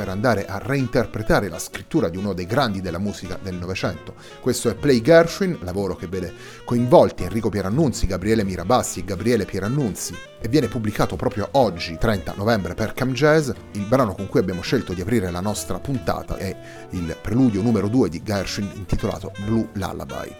per andare a reinterpretare la scrittura di uno dei grandi della musica del Novecento. Questo è Play Gershwin, lavoro che vede coinvolti Enrico Pierannunzi, Gabriele Mirabassi e Gabriele Pierannunzi e viene pubblicato proprio oggi, 30 novembre, per Cam Jazz. Il brano con cui abbiamo scelto di aprire la nostra puntata è il preludio numero 2 di Gershwin intitolato Blue Lullaby.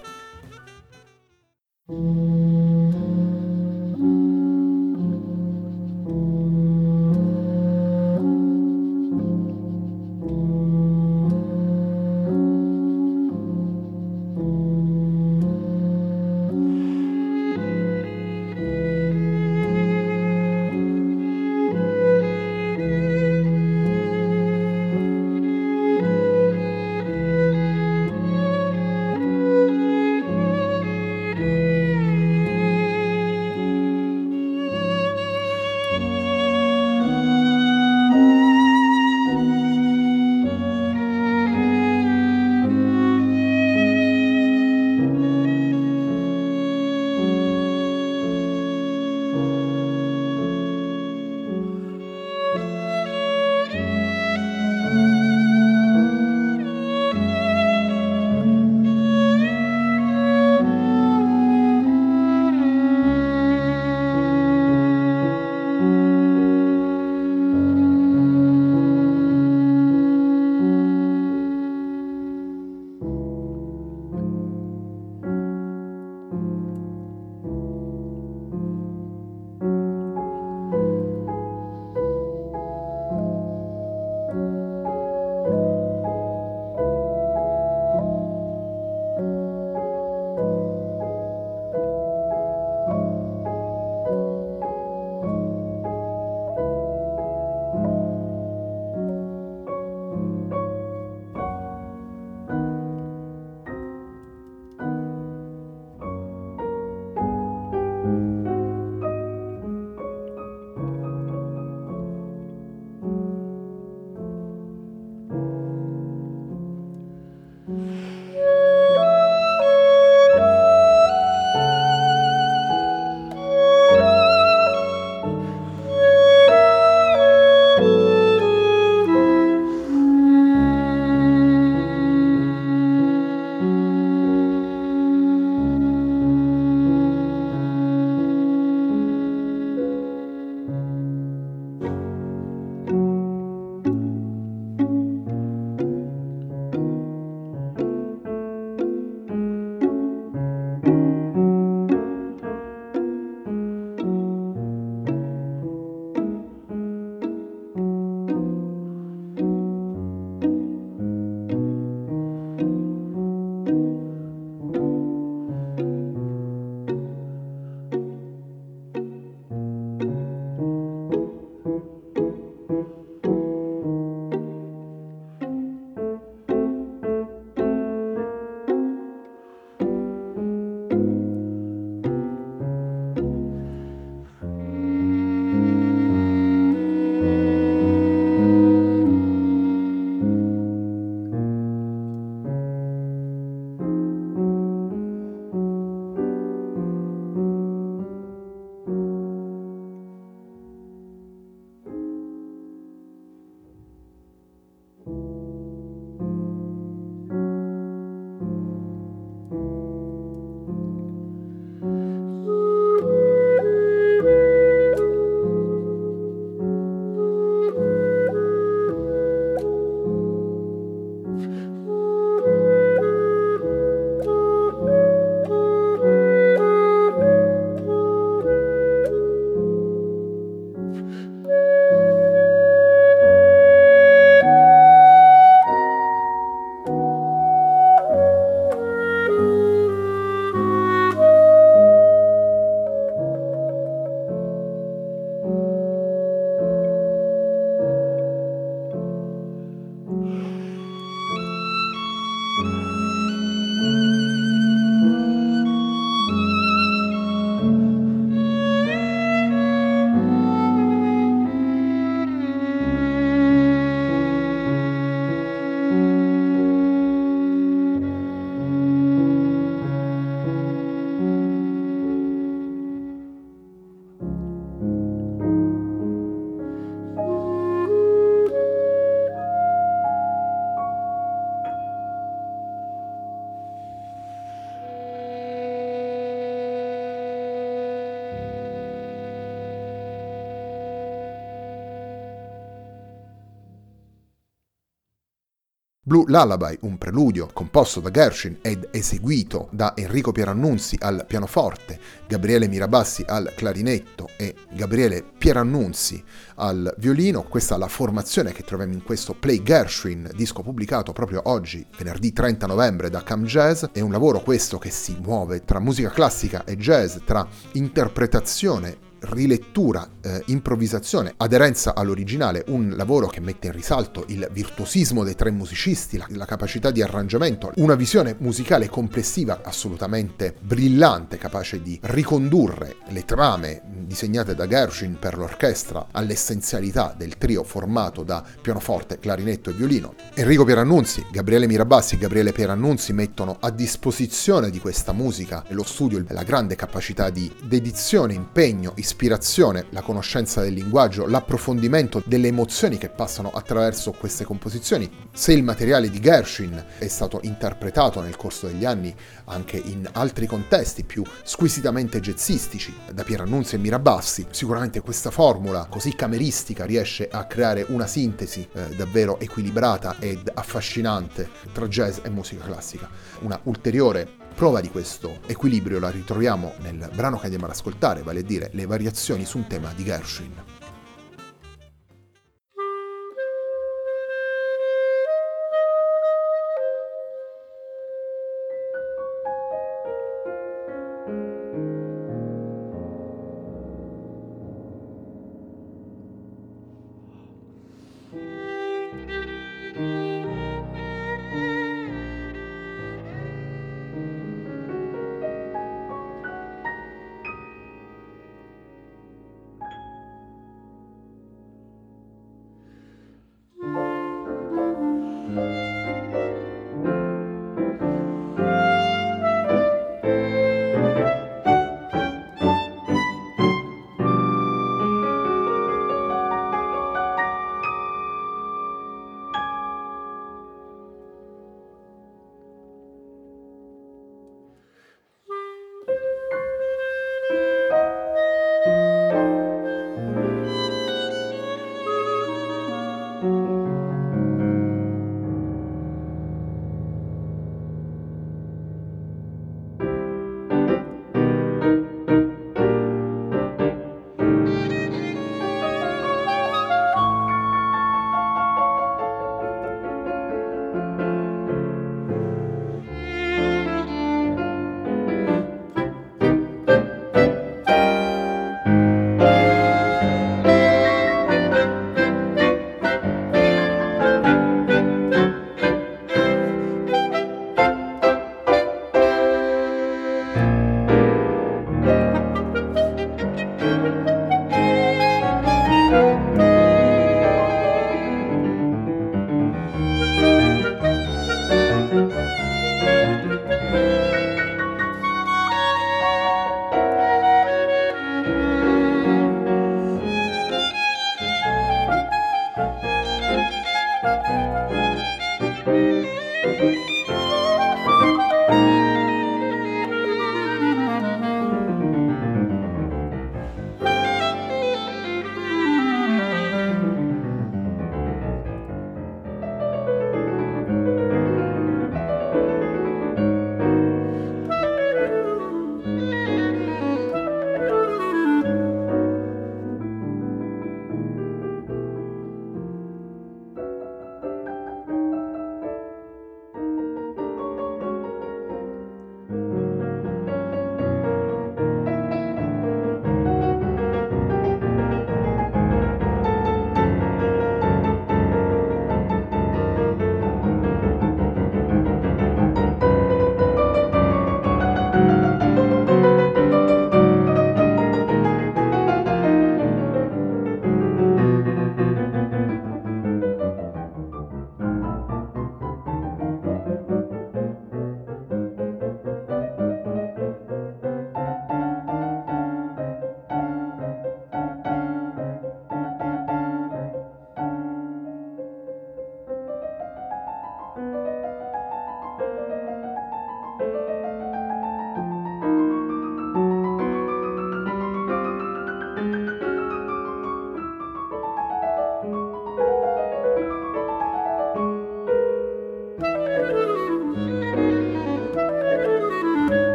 Blue Lullaby, un preludio composto da Gershwin ed eseguito da Enrico Pierannunzi al pianoforte, Gabriele Mirabassi al clarinetto e Gabriele Pierannunzi al violino. Questa è la formazione che troviamo in questo Play Gershwin, disco pubblicato proprio oggi, venerdì 30 novembre da Cam Jazz. È un lavoro questo che si muove tra musica classica e jazz, tra interpretazione rilettura, eh, improvvisazione, aderenza all'originale, un lavoro che mette in risalto il virtuosismo dei tre musicisti, la, la, capacità di arrangiamento, una visione musicale complessiva assolutamente brillante, capace di ricondurre le trame disegnate da Gershwin per l'orchestra all'essenzialità del trio formato da pianoforte, clarinetto e violino. Enrico Pierannunzi, Gabriele Mirabassi e Gabriele Pierannunzi mettono a disposizione di questa musica lo studio la grande capacità di dedizione, impegno, l'ispirazione, la conoscenza del linguaggio, l'approfondimento delle emozioni che passano attraverso queste composizioni. Se il materiale di Gershwin è stato interpretato nel corso degli anni anche in altri contesti più squisitamente jazzistici, da Pierannunzi e Mirabassi, sicuramente questa formula così cameristica riesce a creare una sintesi eh, davvero equilibrata ed affascinante tra jazz e musica classica. Una ulteriore prova di questo equilibrio la ritroviamo nel brano che andiamo ad ascoltare, vale a dire le variazioni su un tema di Gershwin.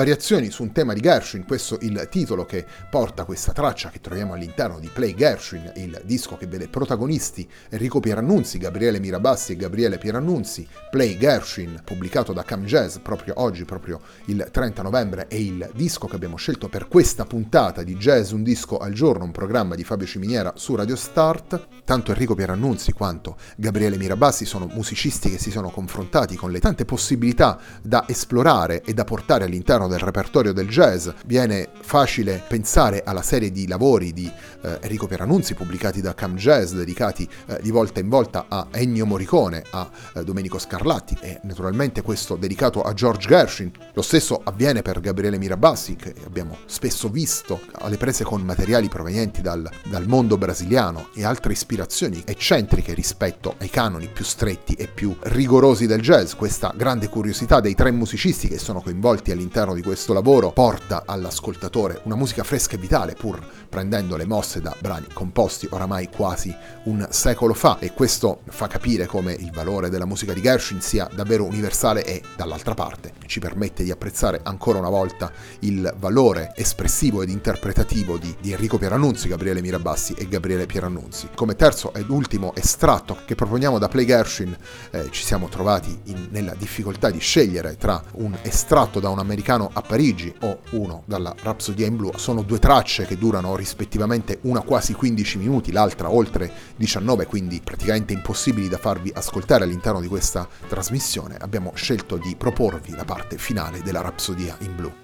Variazioni su un tema di Gershwin, questo il titolo che porta questa traccia che troviamo all'interno di Play Gershwin, il disco che vede protagonisti Enrico Pierannunzi, Gabriele Mirabassi e Gabriele Pierannunzi, Play Gershwin, pubblicato da Cam Jazz proprio oggi, proprio il 30 novembre, è il disco che abbiamo scelto per questa puntata di Jazz Un Disco al Giorno, un programma di Fabio Ciminiera su Radio Start. Tanto Enrico Pierannunzi quanto Gabriele Mirabassi sono musicisti che si sono confrontati con le tante possibilità da esplorare e da portare all'interno del repertorio del jazz. Viene facile pensare alla serie di lavori di eh, Enrico Pierannunzi pubblicati da Cam Jazz, dedicati eh, di volta in volta a Ennio Morricone, a eh, Domenico Scarlatti e naturalmente questo dedicato a George Gershwin. Lo stesso avviene per Gabriele Mirabassi, che abbiamo spesso visto alle prese con materiali provenienti dal, dal mondo brasiliano e altre ispirazioni eccentriche rispetto ai canoni più stretti e più rigorosi del jazz. Questa grande curiosità dei tre musicisti che sono coinvolti all'interno di questo lavoro porta all'ascoltatore una musica fresca e vitale, pur prendendo le mosse da brani composti oramai quasi un secolo fa e questo fa capire come il valore della musica di Gershwin sia davvero universale e dall'altra parte ci permette di apprezzare ancora una volta il valore espressivo ed interpretativo di, di Enrico Pierannunzi, Gabriele Mirabassi e Gabriele Pierannunzi. Come terzo ed ultimo estratto che proponiamo da Play Gershwin eh, ci siamo trovati in, nella difficoltà di scegliere tra un estratto da un americano a Parigi o uno dalla Rhapsody in Blue. Sono due tracce che durano rispettivamente una quasi 15 minuti, l'altra oltre 19, quindi praticamente impossibili da farvi ascoltare all'interno di questa trasmissione. Abbiamo scelto di proporvi la parte finale della Rapsodia in Blue.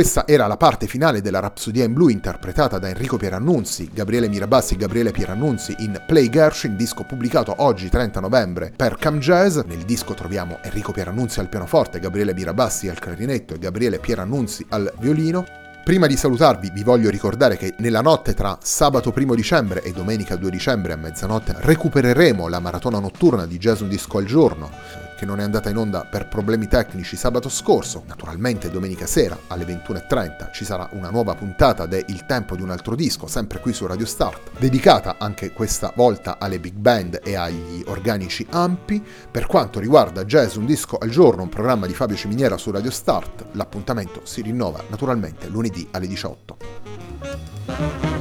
Questa era la parte finale della Rapsodia in Blu interpretata da Enrico Pierannunzi, Gabriele Mirabassi e Gabriele Pierannunzi in Play Gershwin, disco pubblicato oggi 30 novembre per Cam Jazz. Nel disco troviamo Enrico Pierannunzi al pianoforte, Gabriele Mirabassi al clarinetto e Gabriele Pierannunzi al violino. Prima di salutarvi vi voglio ricordare che nella notte tra sabato 1 dicembre e domenica 2 dicembre a mezzanotte recupereremo la maratona notturna di Jazz Un Disco al Giorno che non è andata in onda per problemi tecnici sabato scorso. Naturalmente domenica sera alle 21.30 ci sarà una nuova puntata de Il tempo di un altro disco, sempre qui su Radio Start, dedicata anche questa volta alle big band e agli organici ampi. Per quanto riguarda Jazz Un Disco al Giorno, un programma di Fabio Ciminiera su Radio Start, l'appuntamento si rinnova naturalmente lunedì alle 18.